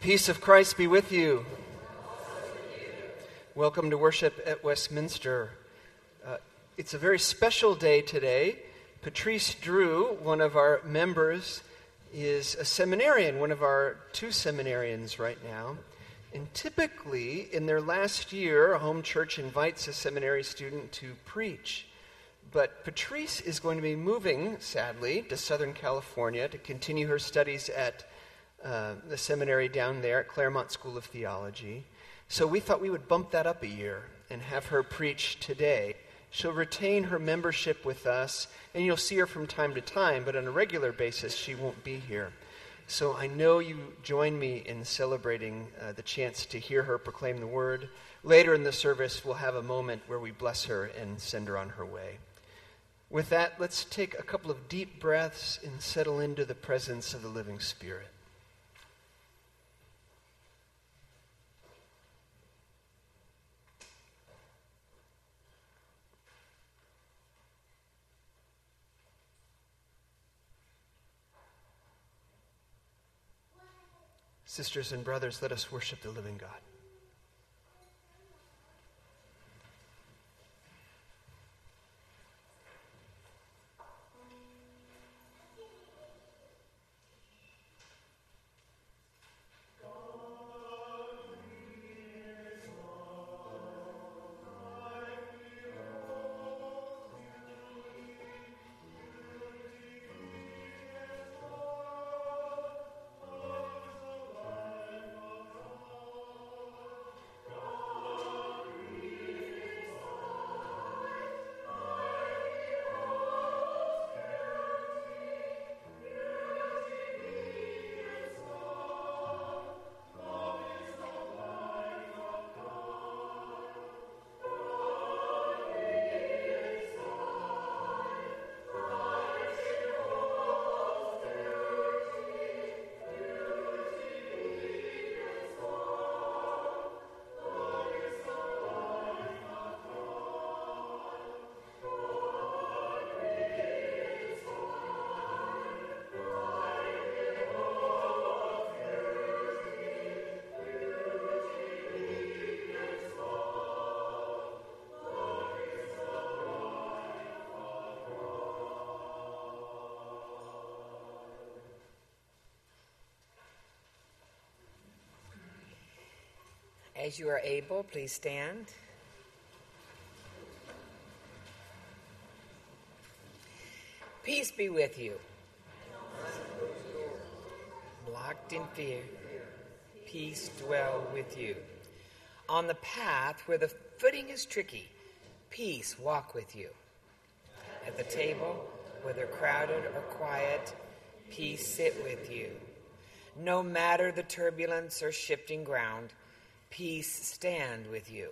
Peace of Christ be with you. Welcome to worship at Westminster. Uh, it's a very special day today. Patrice Drew, one of our members, is a seminarian, one of our two seminarians right now. And typically, in their last year, a home church invites a seminary student to preach. But Patrice is going to be moving, sadly, to Southern California to continue her studies at uh, the seminary down there at Claremont School of Theology. So we thought we would bump that up a year and have her preach today. She'll retain her membership with us, and you'll see her from time to time, but on a regular basis, she won't be here. So I know you join me in celebrating uh, the chance to hear her proclaim the word. Later in the service, we'll have a moment where we bless her and send her on her way. With that, let's take a couple of deep breaths and settle into the presence of the living Spirit. Sisters and brothers, let us worship the living God. As you are able, please stand. Peace be with you. Locked in fear, peace dwell with you. On the path where the footing is tricky, peace walk with you. At the table, whether crowded or quiet, peace sit with you. No matter the turbulence or shifting ground, peace stand with you.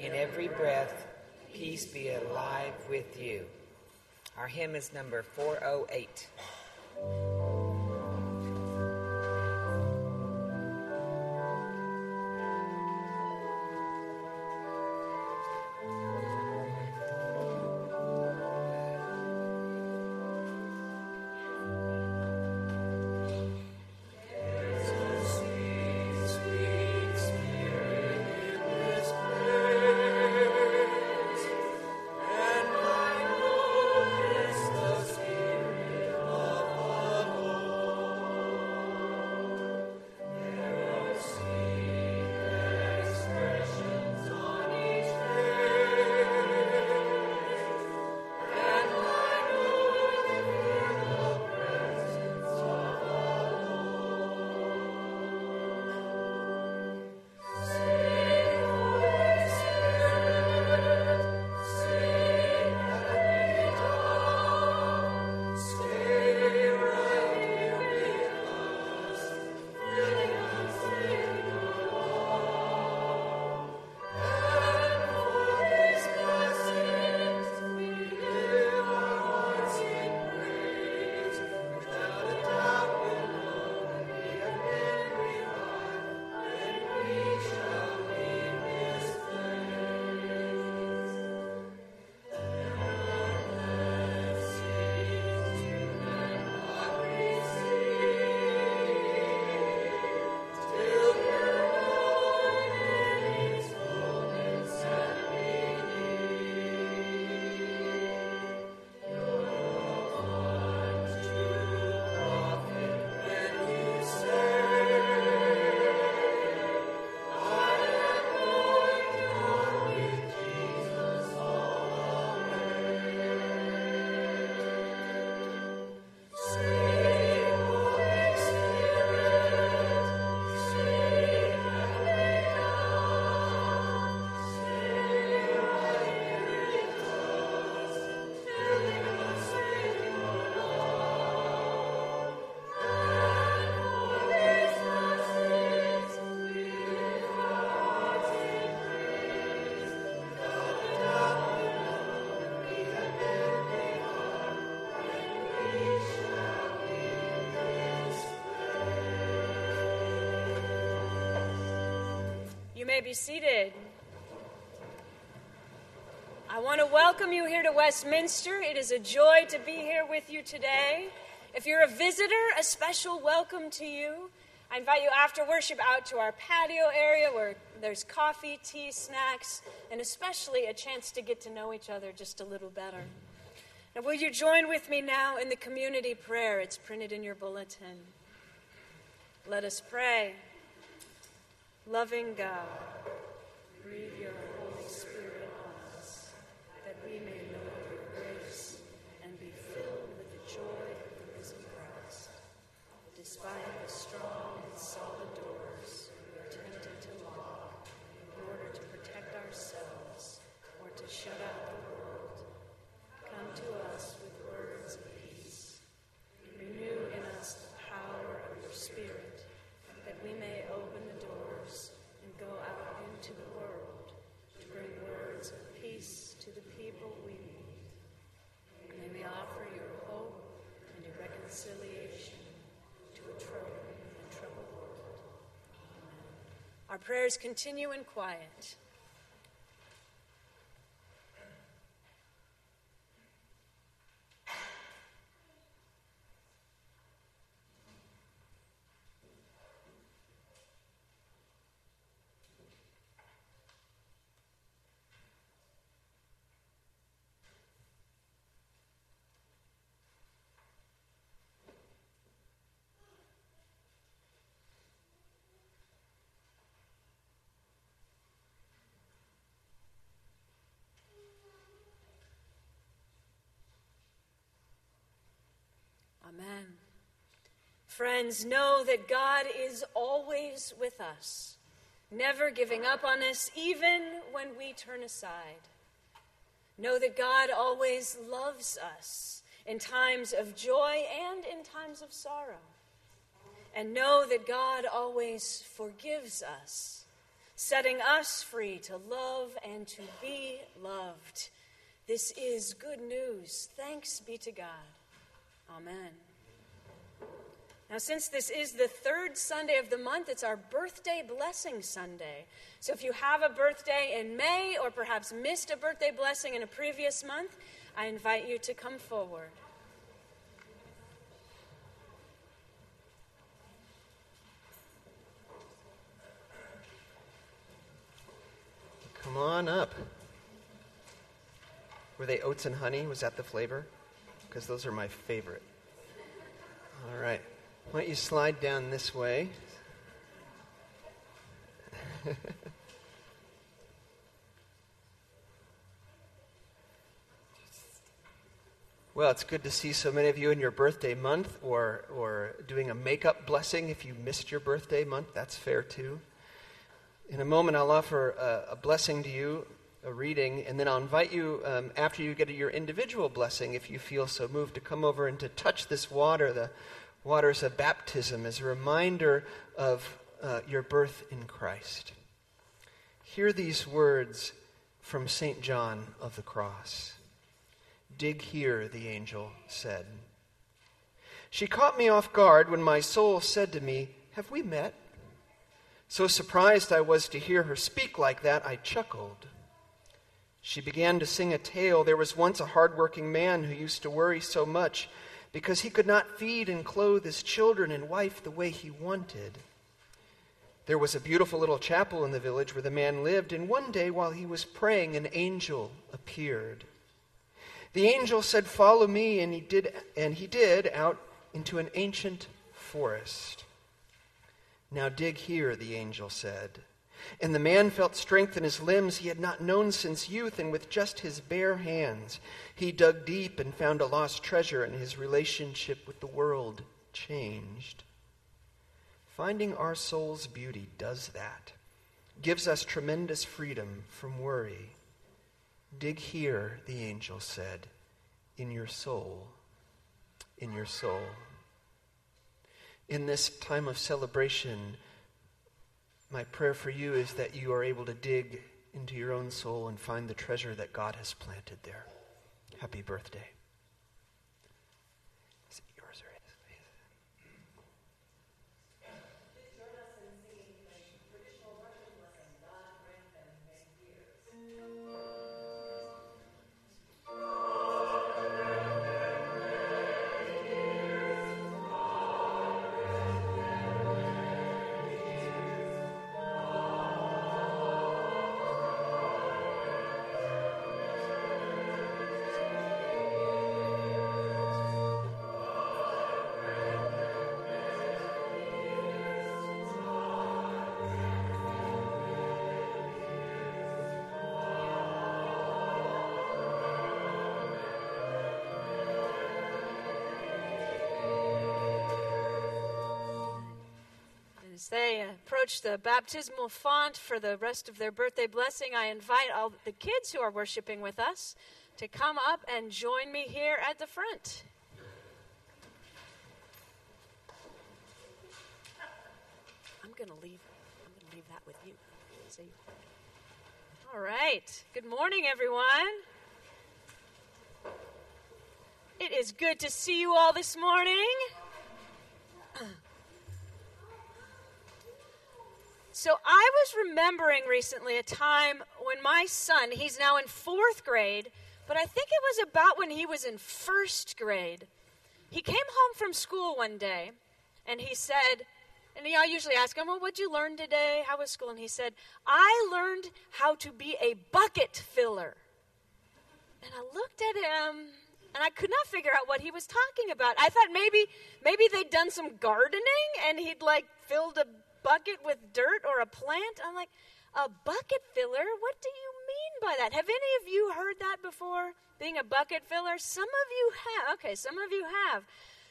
In every breath, peace be alive with you. Our hymn is number 408. Be seated. I want to welcome you here to Westminster. It is a joy to be here with you today. If you're a visitor, a special welcome to you. I invite you after worship out to our patio area where there's coffee, tea, snacks, and especially a chance to get to know each other just a little better. Now, will you join with me now in the community prayer? It's printed in your bulletin. Let us pray. Loving God, breathe your Holy Spirit on us, that we may know your grace and be filled with the joy of the risen Christ. Despite the strong and solid doors we are tempted to lock in order to protect ourselves or to shut out the world, come to us with words of peace. Renew in us the power of your Spirit, that we may open the doors and go out into the world to bring words of peace to the people we meet. May we offer your hope and your reconciliation to a troubled and troubled world. Amen. Our prayers continue in quiet. Amen. Friends, know that God is always with us, never giving up on us, even when we turn aside. Know that God always loves us in times of joy and in times of sorrow. And know that God always forgives us, setting us free to love and to be loved. This is good news. Thanks be to God. Amen. Now, since this is the third Sunday of the month, it's our birthday blessing Sunday. So, if you have a birthday in May or perhaps missed a birthday blessing in a previous month, I invite you to come forward. Come on up. Were they oats and honey? Was that the flavor? Because those are my favorite. All right. Why don't you slide down this way? well, it's good to see so many of you in your birthday month or, or doing a makeup blessing if you missed your birthday month. That's fair too. In a moment, I'll offer a, a blessing to you, a reading, and then I'll invite you, um, after you get your individual blessing, if you feel so moved, to come over and to touch this water, the waters of baptism, as a reminder of uh, your birth in Christ. Hear these words from St. John of the Cross. Dig here, the angel said. She caught me off guard when my soul said to me, Have we met? So surprised I was to hear her speak like that, I chuckled. She began to sing a tale. There was once a hard-working man who used to worry so much because he could not feed and clothe his children and wife the way he wanted. There was a beautiful little chapel in the village where the man lived, and one day while he was praying, an angel appeared. The angel said, Follow me, and he did, and he did out into an ancient forest. Now dig here, the angel said. And the man felt strength in his limbs he had not known since youth, and with just his bare hands, he dug deep and found a lost treasure, and his relationship with the world changed. Finding our soul's beauty does that, gives us tremendous freedom from worry. Dig here, the angel said, in your soul, in your soul. In this time of celebration, my prayer for you is that you are able to dig into your own soul and find the treasure that God has planted there. Happy birthday. Approach the baptismal font for the rest of their birthday blessing, I invite all the kids who are worshiping with us to come up and join me here at the front. I'm going to leave. I'm going to leave that with you. See. All right. Good morning, everyone. It is good to see you all this morning. So I was remembering recently a time when my son, he's now in fourth grade, but I think it was about when he was in first grade. He came home from school one day and he said, and I usually ask him, Well, what'd you learn today? How was school? And he said, I learned how to be a bucket filler. And I looked at him and I could not figure out what he was talking about. I thought maybe maybe they'd done some gardening and he'd like filled a bucket with dirt or a plant. I'm like, a bucket filler? What do you mean by that? Have any of you heard that before? Being a bucket filler? Some of you have. Okay, some of you have.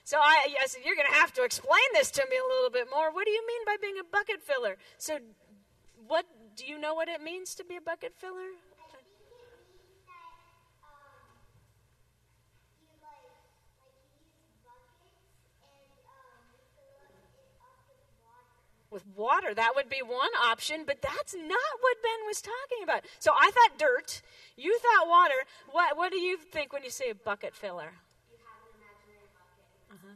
So I, I said, You're going to have to explain this to me a little bit more. What do you mean by being a bucket filler? So, what do you know what it means to be a bucket filler? With water. That would be one option, but that's not what Ben was talking about. So I thought dirt. You thought water. What, what do you think when you say a bucket filler? Uh-huh.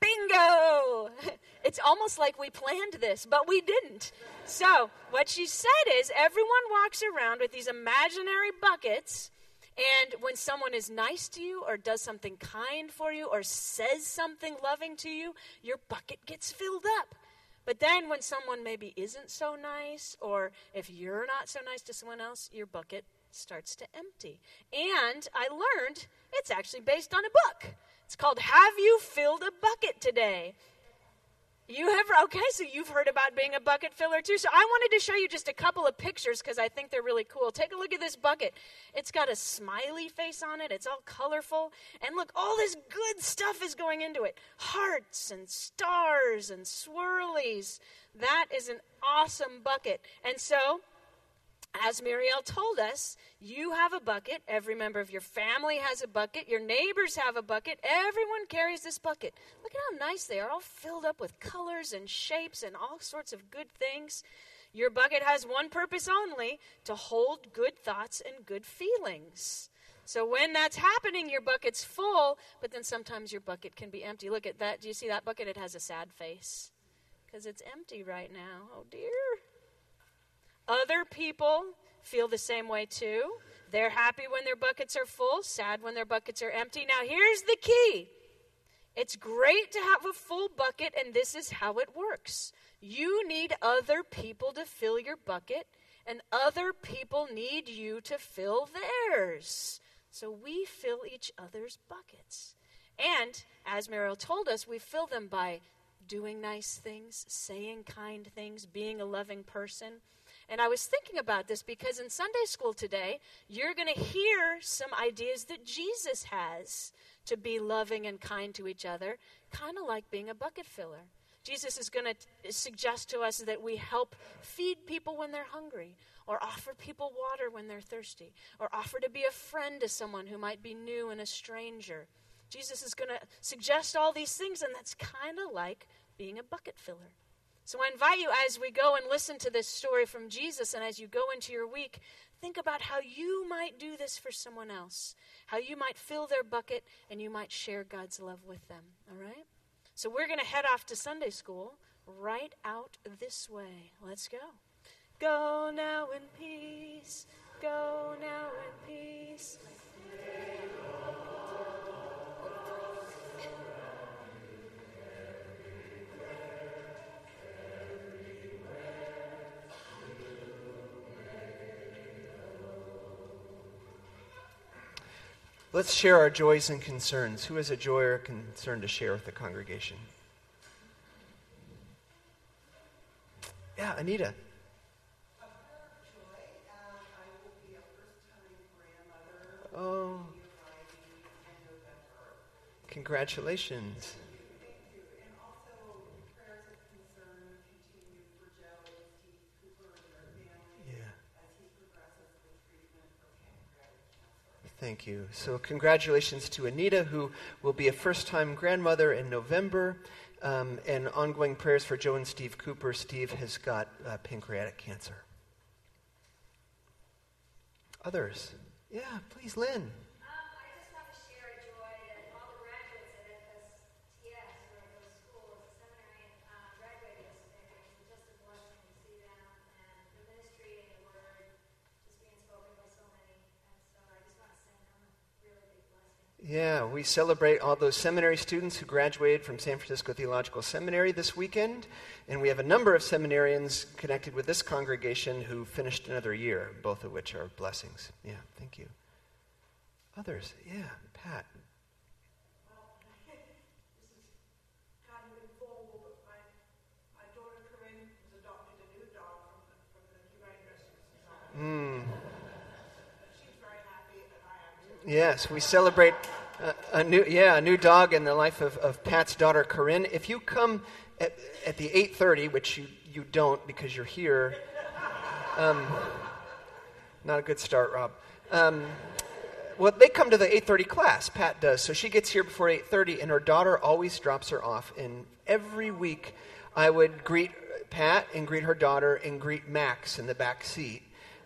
Bingo! It's almost like we planned this, but we didn't. So, what she said is everyone walks around with these imaginary buckets and when someone is nice to you, or does something kind for you, or says something loving to you, your bucket gets filled up. But then when someone maybe isn't so nice, or if you're not so nice to someone else, your bucket starts to empty. And I learned it's actually based on a book. It's called Have You Filled a Bucket Today? You have, okay, so you've heard about being a bucket filler too. So I wanted to show you just a couple of pictures because I think they're really cool. Take a look at this bucket. It's got a smiley face on it, it's all colorful. And look, all this good stuff is going into it hearts and stars and swirlies. That is an awesome bucket. And so as Muriel told us, you have a bucket. Every member of your family has a bucket. Your neighbors have a bucket. Everyone carries this bucket. Look at how nice they are, all filled up with colors and shapes and all sorts of good things. Your bucket has one purpose only to hold good thoughts and good feelings. So when that's happening, your bucket's full, but then sometimes your bucket can be empty. Look at that. Do you see that bucket? It has a sad face because it's empty right now. Oh dear. Other people feel the same way too. They're happy when their buckets are full, sad when their buckets are empty. Now, here's the key it's great to have a full bucket, and this is how it works. You need other people to fill your bucket, and other people need you to fill theirs. So we fill each other's buckets. And as Meryl told us, we fill them by doing nice things, saying kind things, being a loving person. And I was thinking about this because in Sunday school today, you're going to hear some ideas that Jesus has to be loving and kind to each other, kind of like being a bucket filler. Jesus is going to suggest to us that we help feed people when they're hungry, or offer people water when they're thirsty, or offer to be a friend to someone who might be new and a stranger. Jesus is going to suggest all these things, and that's kind of like being a bucket filler. So I invite you as we go and listen to this story from Jesus, and as you go into your week, think about how you might do this for someone else, how you might fill their bucket, and you might share God's love with them. All right? So we're going to head off to Sunday school right out this way. Let's go. Go now in peace. Go now in peace. Let's share our joys and concerns. Who has a joy or a concern to share with the congregation? Yeah, Anita. Oh. Congratulations. Thank you. So, congratulations to Anita, who will be a first time grandmother in November, um, and ongoing prayers for Joe and Steve Cooper. Steve has got uh, pancreatic cancer. Others? Yeah, please, Lynn. Yeah, we celebrate all those seminary students who graduated from San Francisco Theological Seminary this weekend, and we have a number of seminarians connected with this congregation who finished another year, both of which are blessings. Yeah, thank you. Others? Yeah, Pat. Mm. Yes, we celebrate a, new yeah a new dog in the life of, of Pat's daughter Corinne. If you come at, at the 8:30, which you you don't because you're here, um, not a good start, Rob. Um, well, they come to the 8:30 class. Pat does, so she gets here before 8:30, and her daughter always drops her off. And every week, I would greet Pat and greet her daughter and greet Max in the back seat.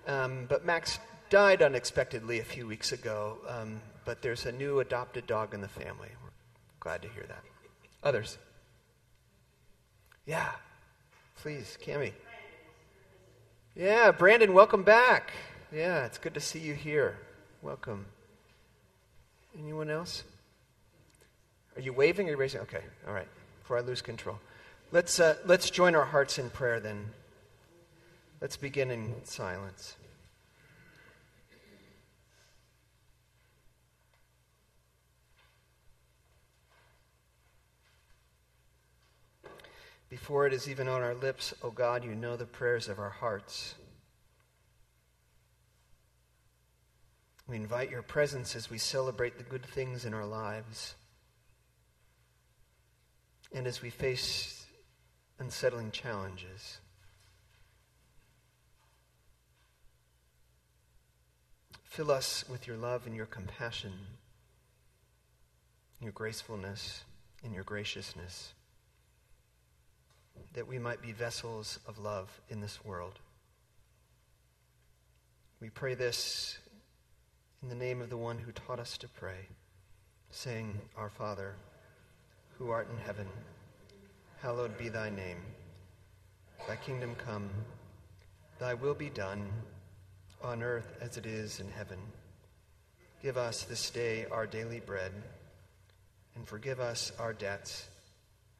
Um, but Max died unexpectedly a few weeks ago, um, but there's a new adopted dog in the family. We're glad to hear that. Others? Yeah, please, Cami. Yeah, Brandon, welcome back. Yeah, it's good to see you here. Welcome. Anyone else? Are you waving or raising? Okay, all right. Before I lose control, let's uh, let's join our hearts in prayer. Then, let's begin in silence. Before it is even on our lips, O oh God, you know the prayers of our hearts. We invite your presence as we celebrate the good things in our lives and as we face unsettling challenges. Fill us with your love and your compassion, your gracefulness and your graciousness that we might be vessels of love in this world. We pray this in the name of the one who taught us to pray, saying, Our Father, who art in heaven, hallowed be thy name. Thy kingdom come, thy will be done, on earth as it is in heaven. Give us this day our daily bread, and forgive us our debts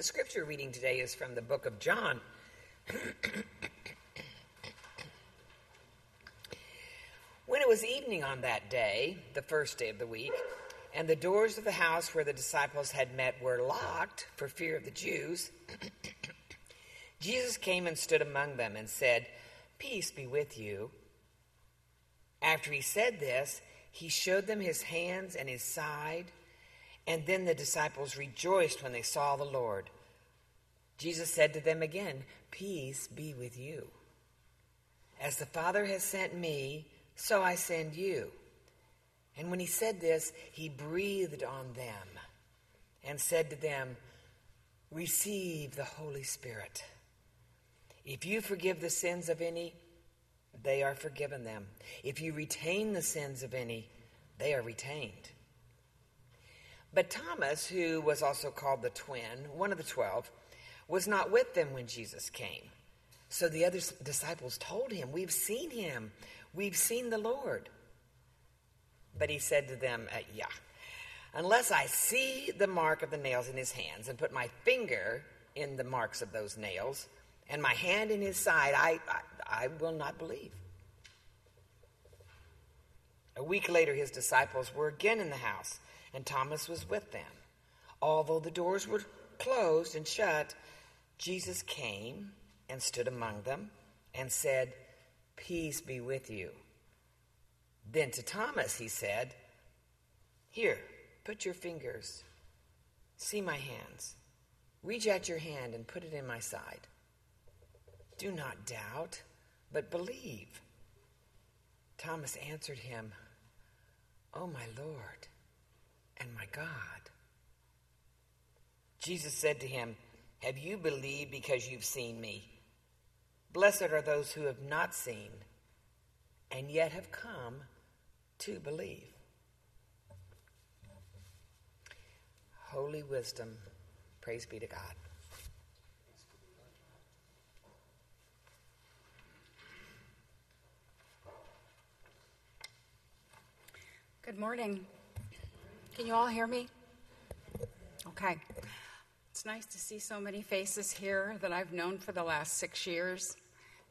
The scripture reading today is from the book of John. when it was evening on that day, the first day of the week, and the doors of the house where the disciples had met were locked for fear of the Jews, Jesus came and stood among them and said, Peace be with you. After he said this, he showed them his hands and his side, and then the disciples rejoiced when they saw the Lord. Jesus said to them again, Peace be with you. As the Father has sent me, so I send you. And when he said this, he breathed on them and said to them, Receive the Holy Spirit. If you forgive the sins of any, they are forgiven them. If you retain the sins of any, they are retained. But Thomas, who was also called the twin, one of the twelve, was not with them when Jesus came. So the other disciples told him, We've seen him. We've seen the Lord. But he said to them, uh, Yeah, unless I see the mark of the nails in his hands and put my finger in the marks of those nails and my hand in his side, I, I, I will not believe. A week later, his disciples were again in the house, and Thomas was with them. Although the doors were closed and shut, Jesus came and stood among them and said, Peace be with you. Then to Thomas he said, Here, put your fingers. See my hands. Reach out your hand and put it in my side. Do not doubt, but believe. Thomas answered him, O oh, my Lord and my God. Jesus said to him, Have you believed because you've seen me? Blessed are those who have not seen and yet have come to believe. Holy wisdom, praise be to God. Good morning. Can you all hear me? Okay. It's nice to see so many faces here that I've known for the last six years.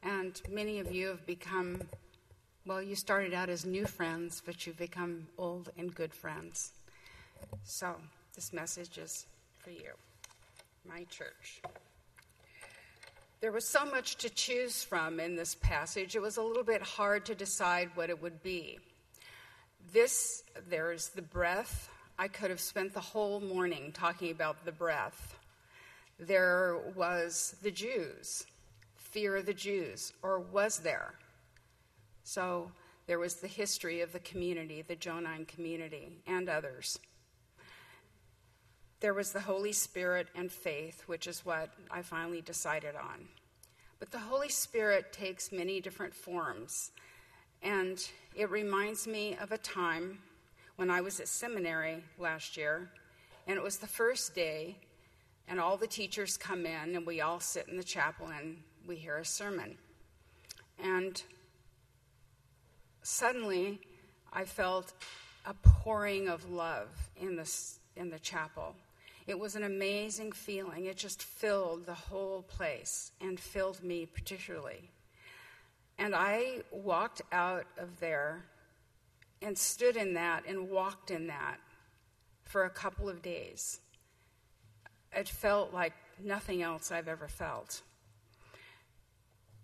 And many of you have become, well, you started out as new friends, but you've become old and good friends. So this message is for you, my church. There was so much to choose from in this passage, it was a little bit hard to decide what it would be. This, there's the breath. I could have spent the whole morning talking about the breath. There was the Jews, fear of the Jews, or was there? So there was the history of the community, the Johannine community, and others. There was the Holy Spirit and faith, which is what I finally decided on. But the Holy Spirit takes many different forms. And it reminds me of a time when I was at seminary last year, and it was the first day, and all the teachers come in, and we all sit in the chapel and we hear a sermon. And suddenly, I felt a pouring of love in the, in the chapel. It was an amazing feeling. It just filled the whole place and filled me particularly. And I walked out of there and stood in that and walked in that for a couple of days. It felt like nothing else I've ever felt.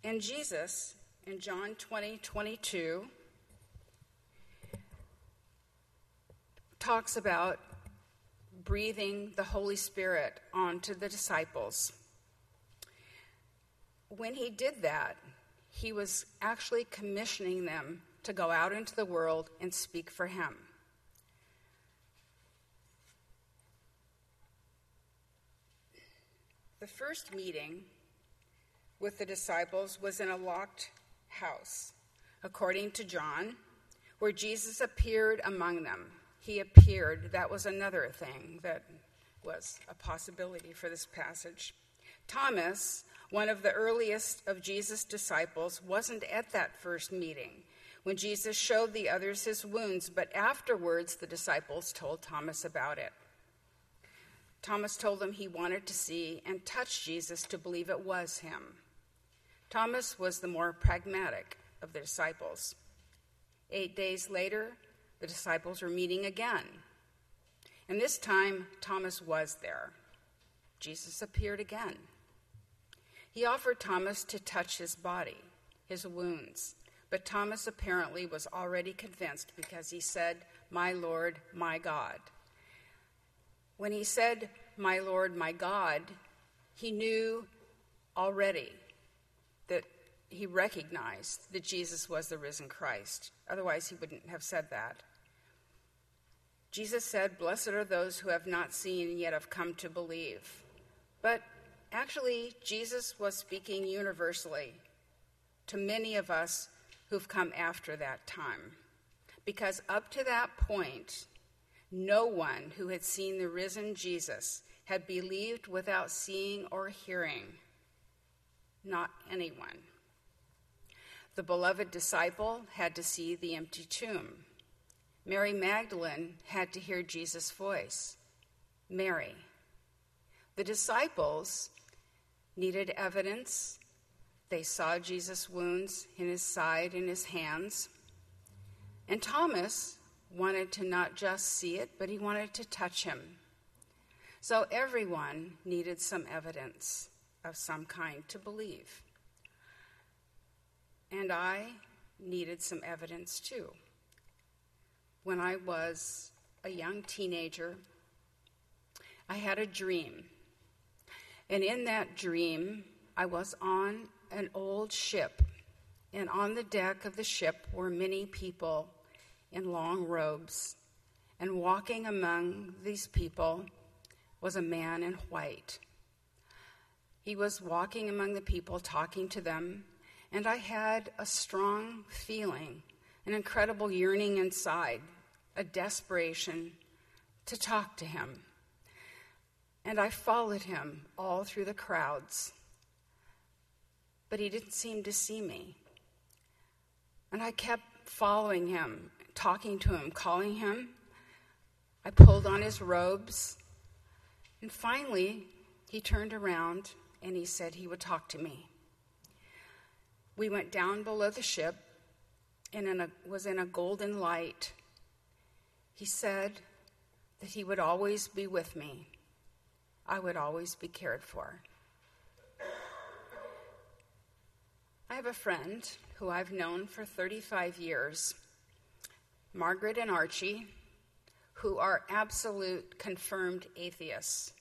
And Jesus, in John 20 22, talks about breathing the Holy Spirit onto the disciples. When he did that, he was actually commissioning them to go out into the world and speak for him. The first meeting with the disciples was in a locked house, according to John, where Jesus appeared among them. He appeared. That was another thing that was a possibility for this passage. Thomas one of the earliest of Jesus' disciples, wasn't at that first meeting when Jesus showed the others his wounds, but afterwards the disciples told Thomas about it. Thomas told them he wanted to see and touch Jesus to believe it was him. Thomas was the more pragmatic of the disciples. Eight days later, the disciples were meeting again. And this time, Thomas was there. Jesus appeared again. He offered Thomas to touch his body, his wounds, but Thomas apparently was already convinced because he said, My Lord, my God. When he said, My Lord, my God, he knew already that he recognized that Jesus was the risen Christ. Otherwise, he wouldn't have said that. Jesus said, Blessed are those who have not seen and yet have come to believe. But actually, Jesus was speaking universally to many of us who've come after that time. Because up to that point, no one who had seen the risen Jesus had believed without seeing or hearing. Not anyone. The beloved disciple had to see the empty tomb. Mary Magdalene had to hear Jesus' voice. Mary. The disciples needed evidence. They saw Jesus' wounds in his side and his hands. And Thomas wanted to not just see it, but he wanted to touch him. So everyone needed some evidence of some kind to believe. And I needed some evidence too when I was a young teenager, I had a dream. And in that dream, I was on an old ship, and on the deck of the ship were many people in long robes. And walking among these people was a man in white. He was walking among the people, talking to them, and I had a strong feeling, an incredible yearning inside a desperation to talk to him. And I followed him all through the crowds. But he didn't seem to see me. And I kept following him, talking to him, calling him. I pulled on his robes. And finally, he turned around and he said he would talk to me. We went down below the ship and in a, was in a golden light he said that He would always be with me, I would always be cared for. I have a friend who I've known for 35 years, Margaret and Archie, who are absolute confirmed atheists.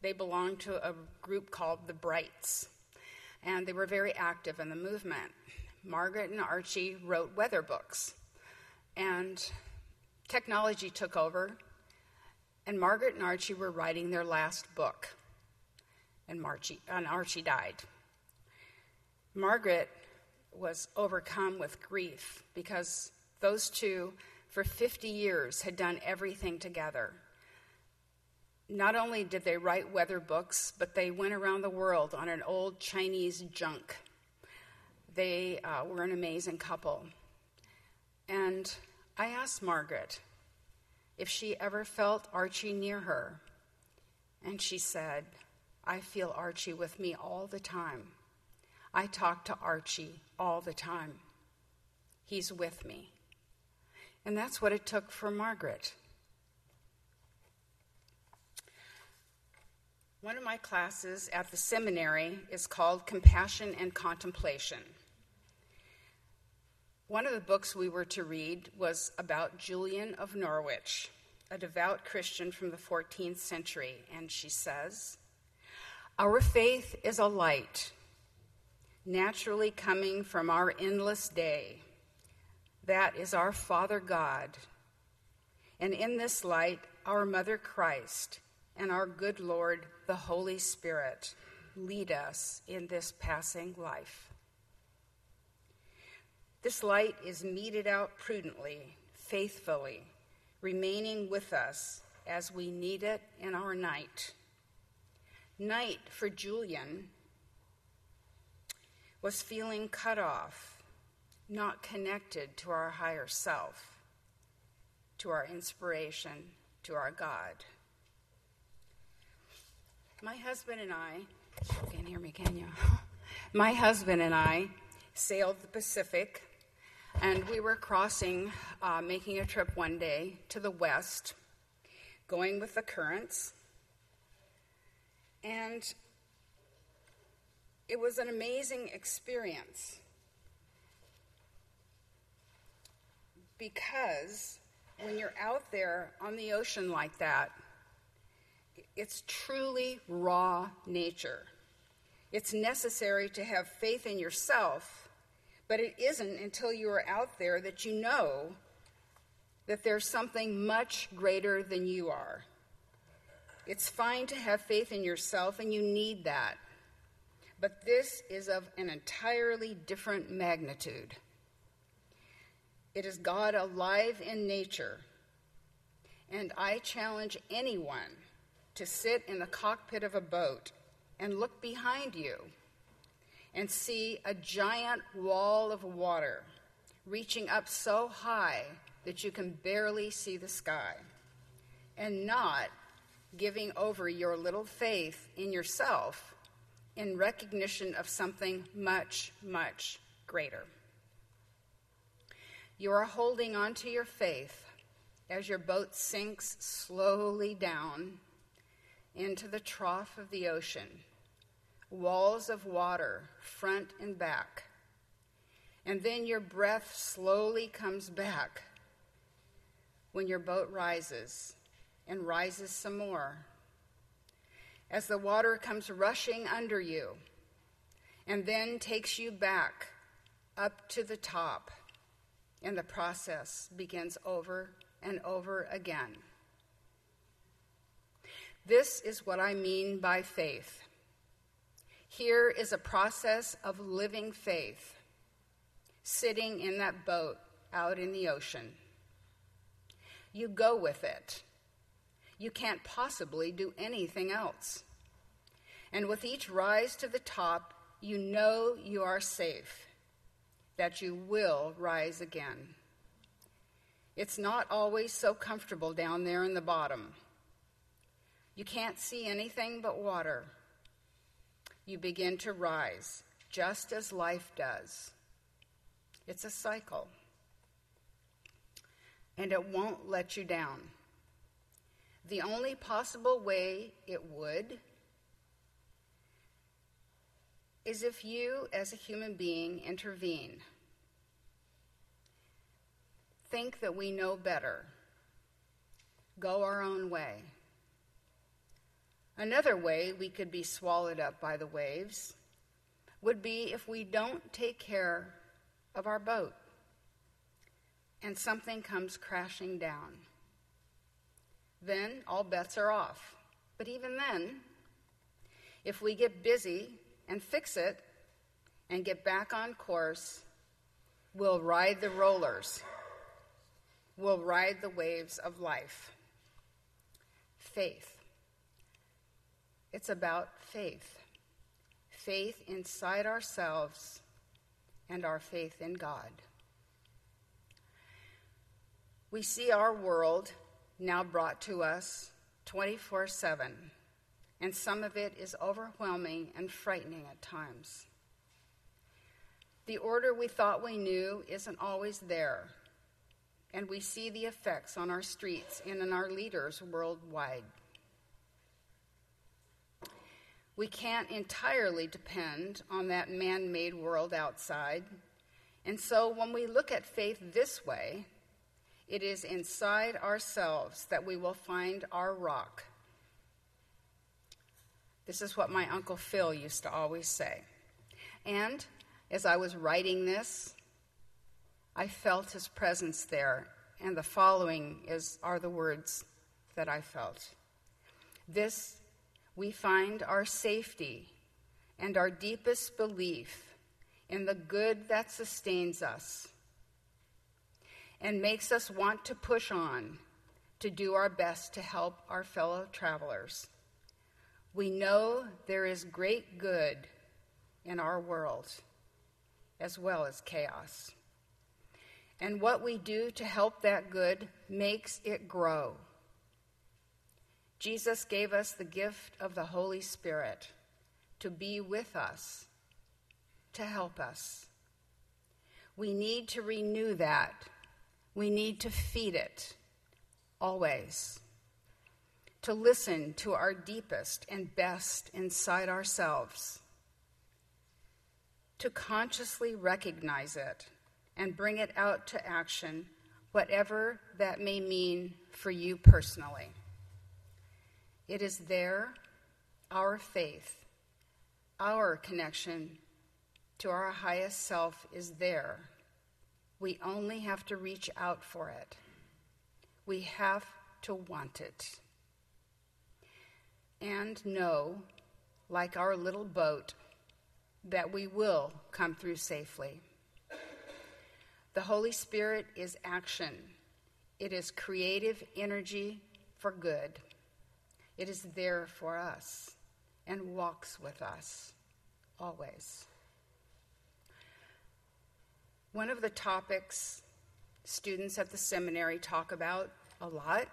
They belong to a group called the Brights, and they were very active in the movement. Margaret and Archie wrote weather books, and technology took over, and Margaret and Archie were writing their last book, and, and Archie died. Margaret was overcome with grief because those two, for 50 years, had done everything together. Not only did they write weather books, but they went around the world on an old Chinese junk. They uh, were an amazing couple. And I asked Margaret if she ever felt Archie near her, and she said, I feel Archie with me all the time. I talk to Archie all the time. He's with me. And that's what it took for Margaret. One of my classes at the seminary is called Compassion and Contemplation. One of the books we were to read was about Julian of Norwich, a devout Christian from the 14th century, and she says, Our faith is a light naturally coming from our endless day. That is our Father God. And in this light, our Mother Christ and our good Lord, the Holy Spirit, lead us in this passing life. This light is meted out prudently, faithfully, remaining with us as we need it in our night. Night for Julian was feeling cut off, not connected to our higher self, to our inspiration, to our God. My husband and I, you can't hear me, can you? My husband and I sailed the Pacific, and we were crossing, uh, making a trip one day to the west, going with the currents. And it was an amazing experience because when you're out there on the ocean like that, it's truly raw nature. It's necessary to have faith in yourself, but it isn't until you are out there that you know that there's something much greater than you are. It's fine to have faith in yourself, and you need that. But this is of an entirely different magnitude. It is God alive in nature. And I challenge anyone to sit in the cockpit of a boat and look behind you and see a giant wall of water reaching up so high that you can barely see the sky, and not giving over your little faith in yourself in recognition of something much, much greater. You are holding on to your faith as your boat sinks slowly down into the trough of the ocean, walls of water, front and back. And then your breath slowly comes back when your boat rises and rises some more. As the water comes rushing under you and then takes you back up to the top, and the process begins over and over again. This is what I mean by faith. Here is a process of living faith, sitting in that boat out in the ocean. You go with it. You can't possibly do anything else. And with each rise to the top, you know you are safe, that you will rise again. It's not always so comfortable down there in the bottom. You can't see anything but water. You begin to rise, just as life does. It's a cycle. And it won't let you down. The only possible way it would is if you, as a human being, intervene. Think that we know better, go our own way. Another way we could be swallowed up by the waves would be if we don't take care of our boat and something comes crashing down. Then all bets are off. But even then, if we get busy and fix it and get back on course, we'll ride the rollers. We'll ride the waves of life. Faith. It's about faith faith inside ourselves and our faith in God. We see our world now brought to us 24 7, and some of it is overwhelming and frightening at times. The order we thought we knew isn't always there, and we see the effects on our streets and in our leaders worldwide. We can't entirely depend on that man made world outside. And so when we look at faith this way, it is inside ourselves that we will find our rock. This is what my Uncle Phil used to always say. And as I was writing this, I felt his presence there, and the following is, are the words that I felt. This we find our safety and our deepest belief in the good that sustains us and makes us want to push on to do our best to help our fellow travelers. We know there is great good in our world as well as chaos. And what we do to help that good makes it grow. Jesus gave us the gift of the Holy Spirit to be with us, to help us. We need to renew that. We need to feed it always. To listen to our deepest and best inside ourselves. To consciously recognize it and bring it out to action, whatever that may mean for you personally. It is there, our faith, our connection to our highest self is there. We only have to reach out for it. We have to want it. And know, like our little boat, that we will come through safely. The Holy Spirit is action, it is creative energy for good. It is there for us and walks with us always. One of the topics students at the seminary talk about a lot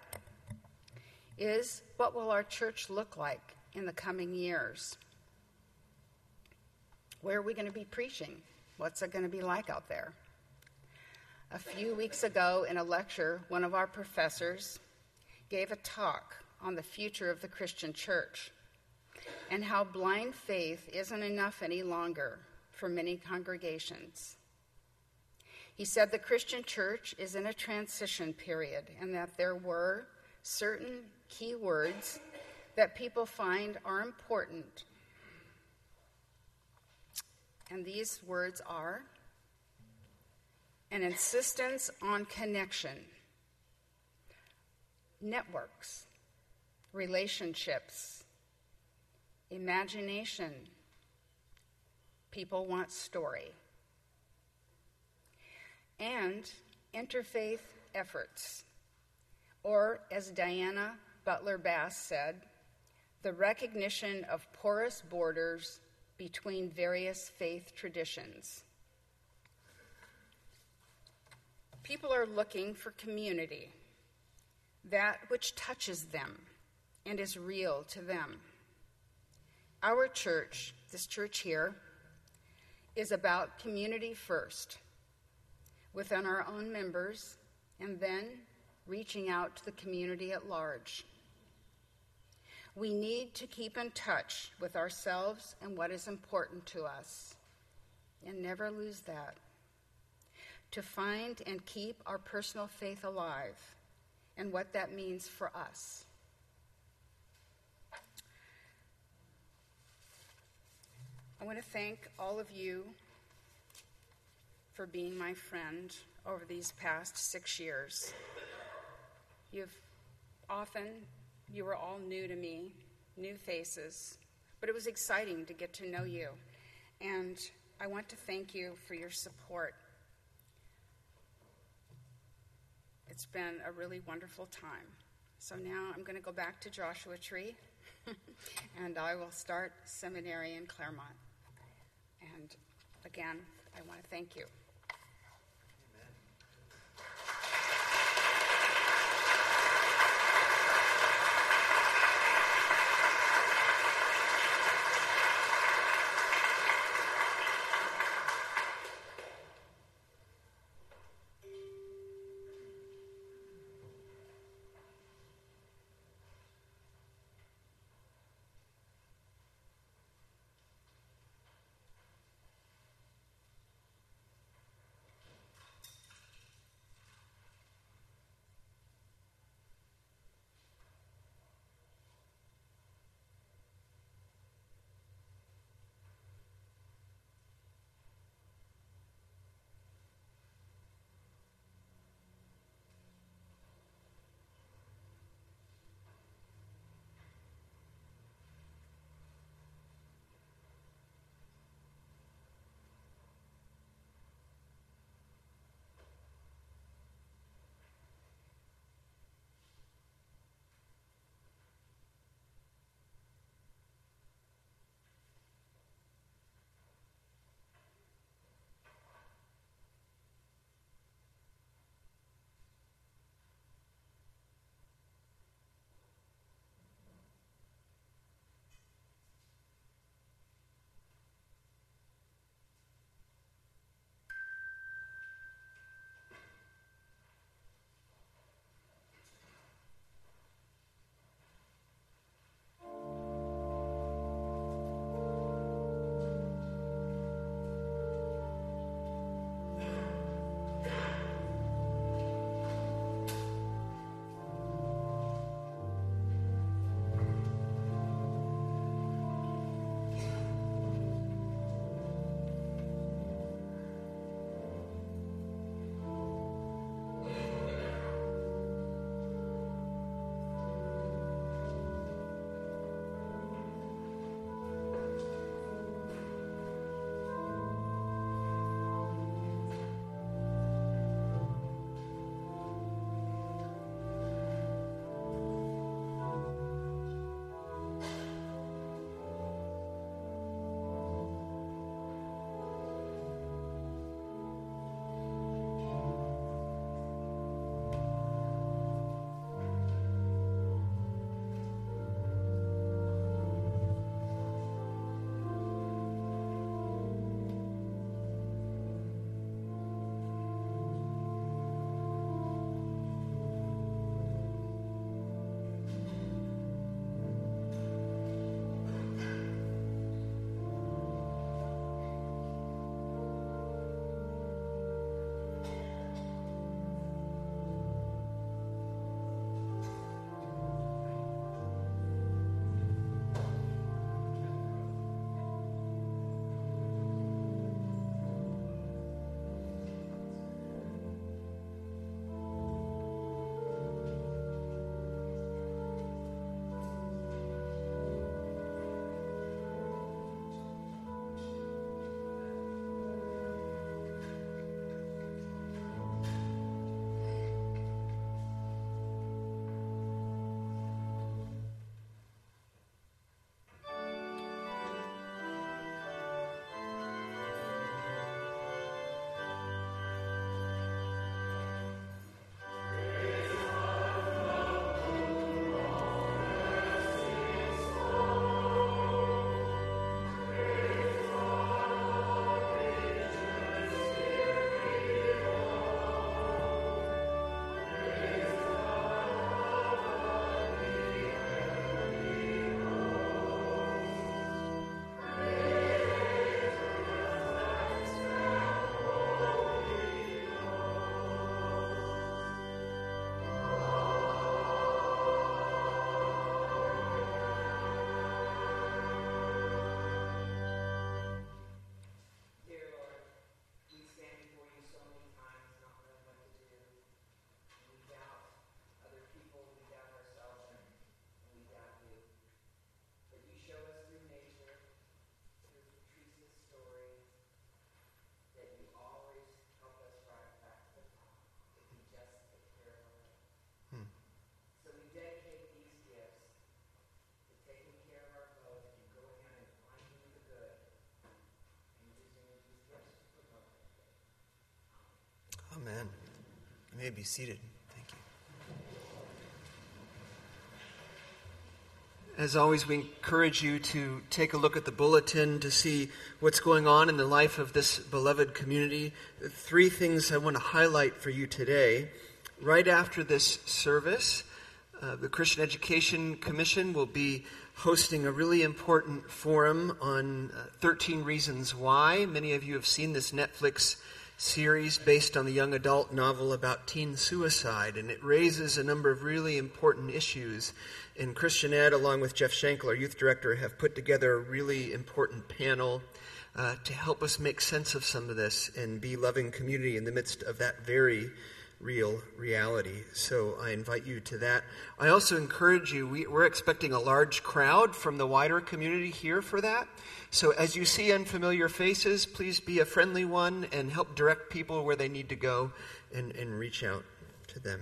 is what will our church look like in the coming years? Where are we going to be preaching? What's it going to be like out there? A few weeks ago, in a lecture, one of our professors gave a talk on the future of the Christian church and how blind faith isn't enough any longer for many congregations. He said the Christian church is in a transition period and that there were certain key words that people find are important. And these words are an insistence on connection, networks, relationships, imagination. People want story. And interfaith efforts, or as Diana Butler Bass said, the recognition of porous borders between various faith traditions. People are looking for community, that which touches them and is real to them. Our church, this church here, is about community first, within our own members, and then reaching out to the community at large. We need to keep in touch with ourselves and what is important to us, and never lose that. To find and keep our personal faith alive and what that means for us. I want to thank all of you for being my friend over these past six years. You've often, you were all new to me, new faces, but it was exciting to get to know you. And I want to thank you for your support. It's been a really wonderful time. So now I'm going to go back to Joshua Tree and I will start seminary in Claremont. And again, I want to thank you. May be seated. Thank you. As always, we encourage you to take a look at the bulletin to see what's going on in the life of this beloved community. Three things I want to highlight for you today. Right after this service, uh, the Christian Education Commission will be hosting a really important forum on uh, 13 Reasons Why. Many of you have seen this Netflix series based on the young adult novel about teen suicide, and it raises a number of really important issues. And Christian Ed, along with Jeff Schenkel, our youth director, have put together a really important panel uh, to help us make sense of some of this and be loving community in the midst of that very real reality. So I invite you to that. I also encourage you, we, are expecting a large crowd from the wider community here for that. So as you see unfamiliar faces, please be a friendly one and help direct people where they need to go and, and reach out to them.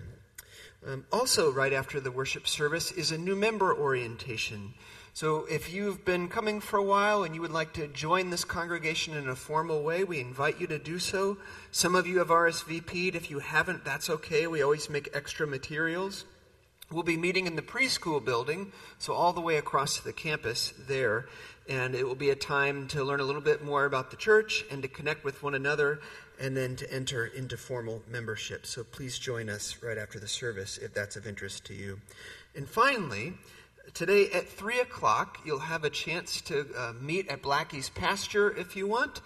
Um, also, right after the worship service is a new member orientation. So, if you've been coming for a while and you would like to join this congregation in a formal way, we invite you to do so. Some of you have RSVP'd. If you haven't, that's okay. We always make extra materials. We'll be meeting in the preschool building, so all the way across the campus there. And it will be a time to learn a little bit more about the church and to connect with one another and then to enter into formal membership. So please join us right after the service if that's of interest to you. And finally, Today at 3 o'clock, you'll have a chance to uh, meet at Blackie's pasture if you want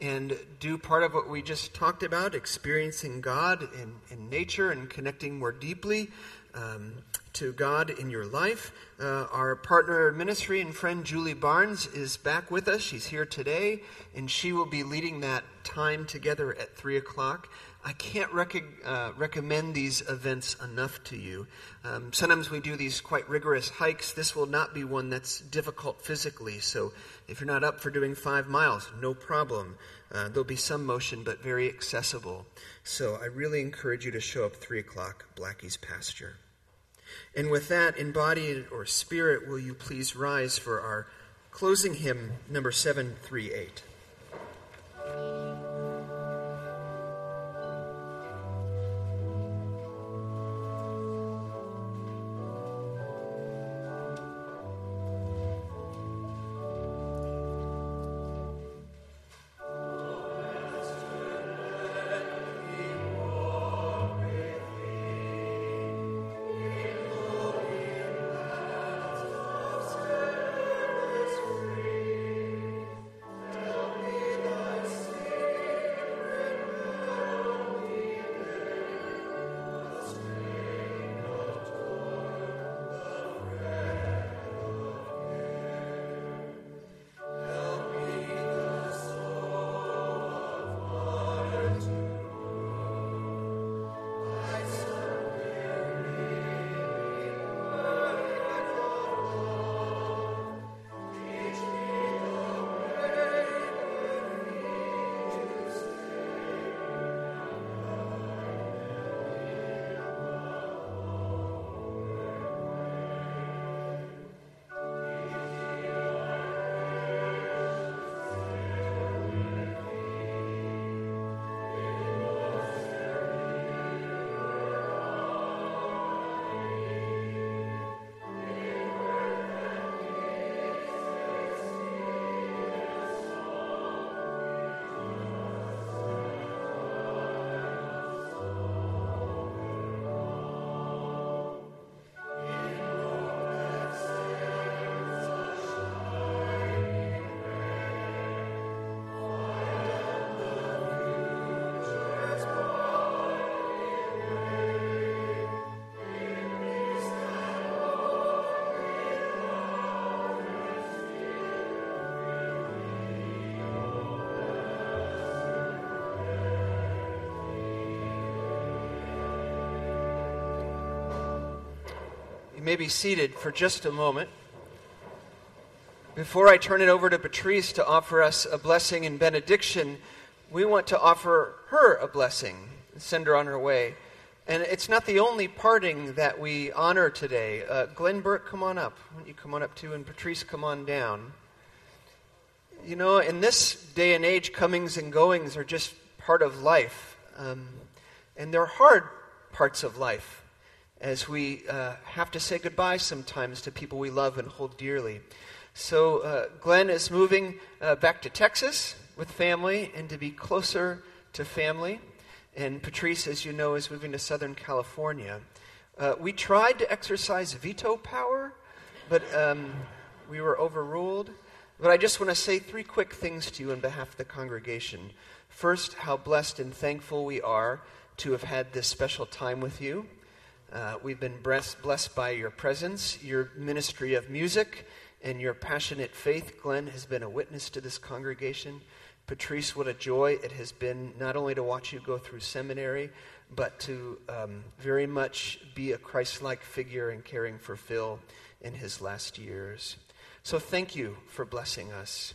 and do part of what we just talked about experiencing God in, in nature and connecting more deeply um, to God in your life. Uh, our partner ministry and friend Julie Barnes is back with us. She's here today, and she will be leading that time together at 3 o'clock. I can't rec- uh, recommend these events enough to you. Um, sometimes we do these quite rigorous hikes. This will not be one that's difficult physically. So if you're not up for doing five miles, no problem. Uh, there'll be some motion, but very accessible. So I really encourage you to show up 3 o'clock, Blackie's pasture. And with that, in body or spirit, will you please rise for our closing hymn, number 738? May be seated for just a moment. Before I turn it over to Patrice to offer us a blessing and benediction, we want to offer her a blessing and send her on her way. And it's not the only parting that we honor today. Uh, Glenn Burke, come on up. Why don't you come on up too? And Patrice, come on down. You know, in this day and age, comings and goings are just part of life. Um, and they're hard parts of life as we uh, have to say goodbye sometimes to people we love and hold dearly. So, uh, Glenn is moving uh, back to Texas with family and to be closer to family. And Patrice, as you know, is moving to Southern California. Uh, we tried to exercise veto power, but um, we were overruled. But I just want to say three quick things to you on behalf of the congregation. First, how blessed and thankful we are to have had this special time with you. Uh, we've been blessed, by your presence, your ministry of music, and your passionate faith. Glenn has been a witness to this congregation. Patrice, what a joy it has been not only to watch you go through seminary, but to um, very much be a Christ like figure in caring for Phil in his last years. So thank you for blessing us.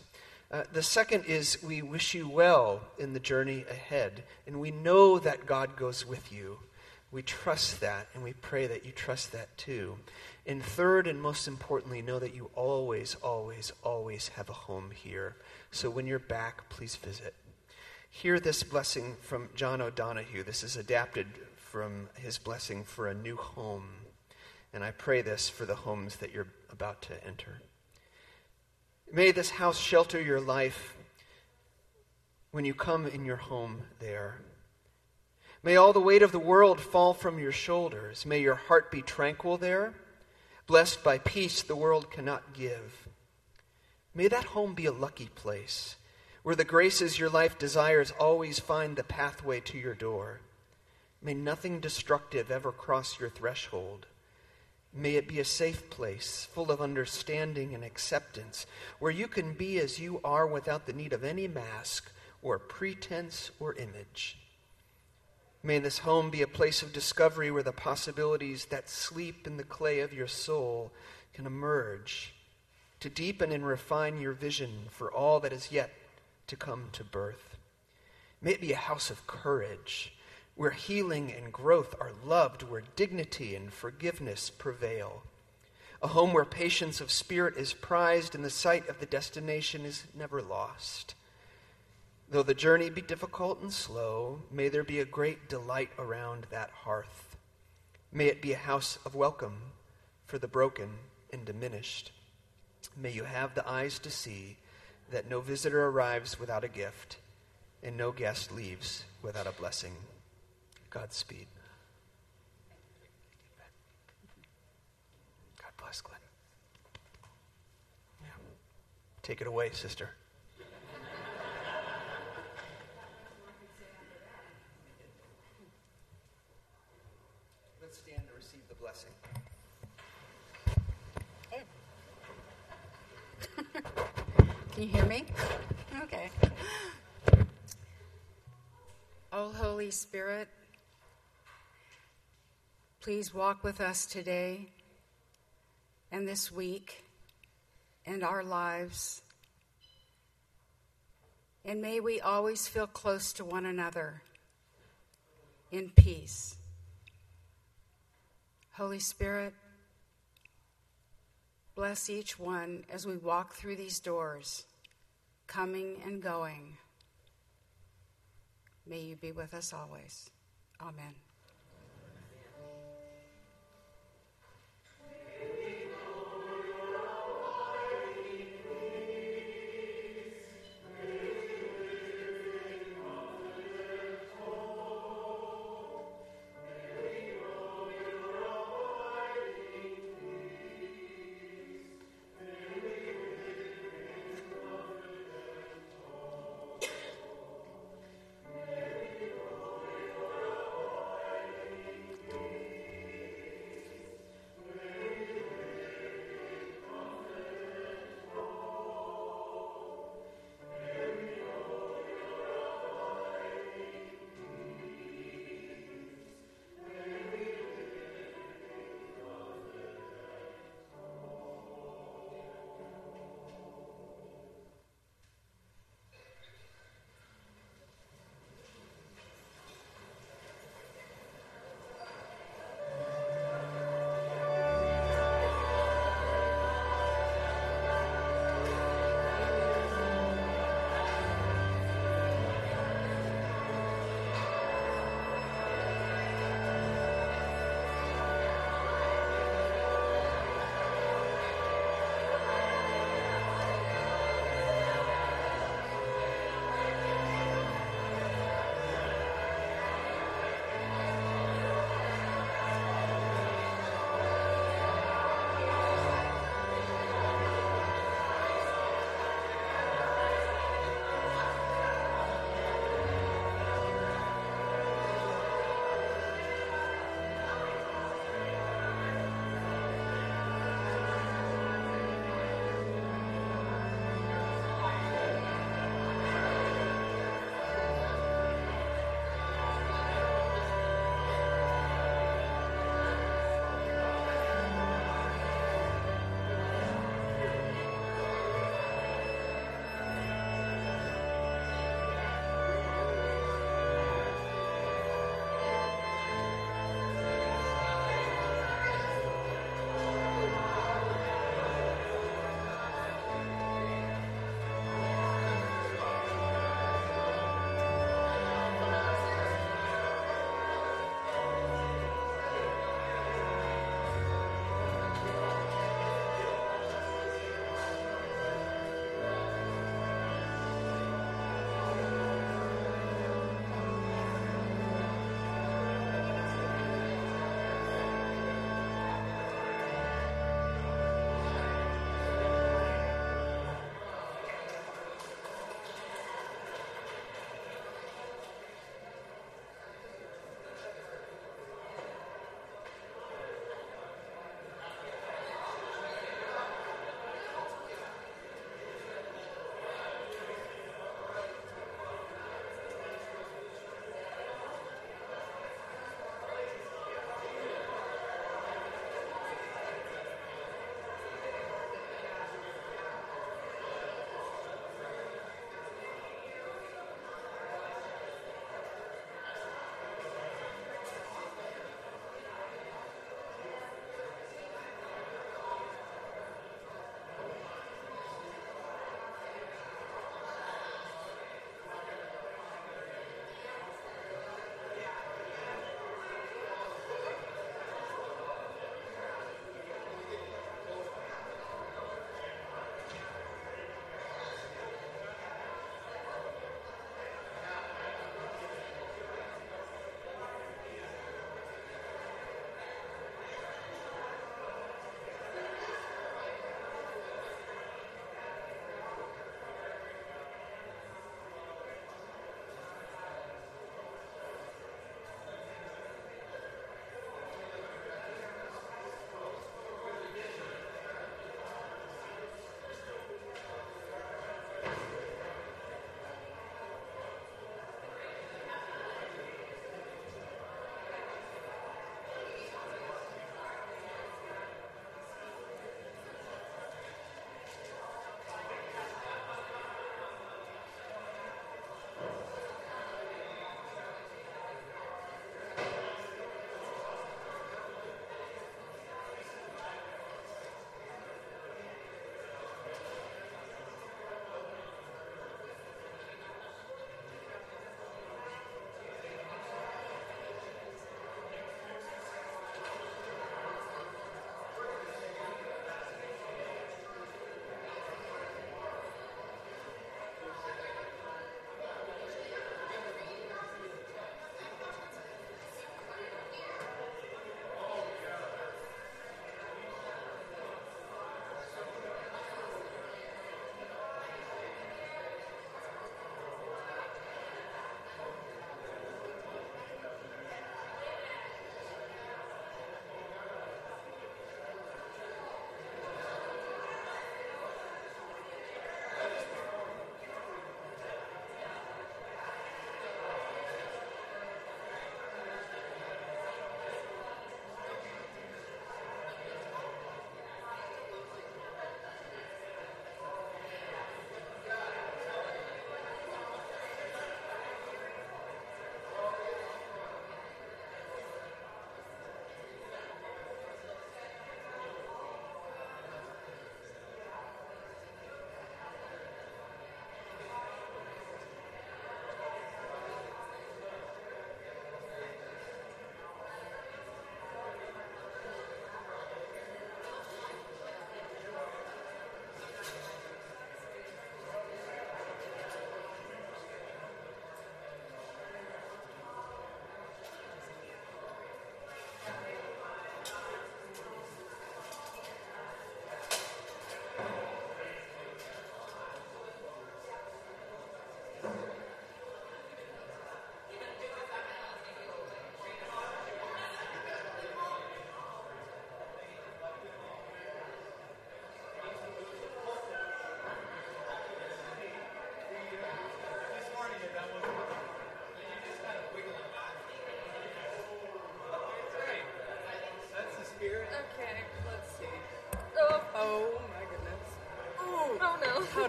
Uh, the second is we wish you well in the journey ahead, and we know that God goes with you. We trust that, and we pray that you trust that too. And third, and most importantly, know that you always, always, always have a home here. So when you're back, please visit. Hear this blessing from John O'Donohue. This is adapted from his blessing for a new home. And I pray this for the homes that you're about to enter. May this house shelter your life when you come in your home there. May all the weight of the world fall from your shoulders. May your heart be tranquil there, blessed by peace the world cannot give. May that home be a lucky place where the graces your life desires always find the pathway to your door. May nothing destructive ever cross your threshold. May it be a safe place, full of understanding and acceptance, where you can be as you are without the need of any mask or pretense or image. May this home be a place of discovery where the possibilities that sleep in the clay of your soul can emerge to deepen and refine your vision for all that is yet to come to birth. May it be a house of courage where healing and growth are loved, where dignity and forgiveness prevail. A home where patience of spirit is prized and the sight of the destination is never lost. Though the journey be difficult and slow, may there be a great delight around that hearth. May it be a house of welcome for the broken and diminished. May you have the eyes to see that no visitor arrives without a gift and no guest leaves without a blessing. Godspeed. God bless Glenn. Yeah. Take it away, sister. Let's stand to receive the blessing. Can you hear me? Okay. Oh, Holy Spirit, please walk with us today and this week and our lives. And may we always feel close to one another in peace. Holy Spirit, Bless each one as we walk through these doors, coming and going. May you be with us always. Amen.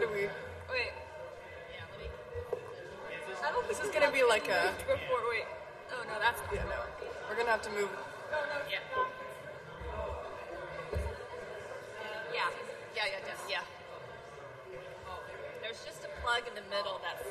do we? Wait. I don't think this is gonna be like a. Before, wait. Oh no, that's. Not yeah, no. We're gonna have to move. Oh, no, no. Yeah. Yeah. Yeah. Yeah. Yeah. yeah. There's just a plug in the middle that's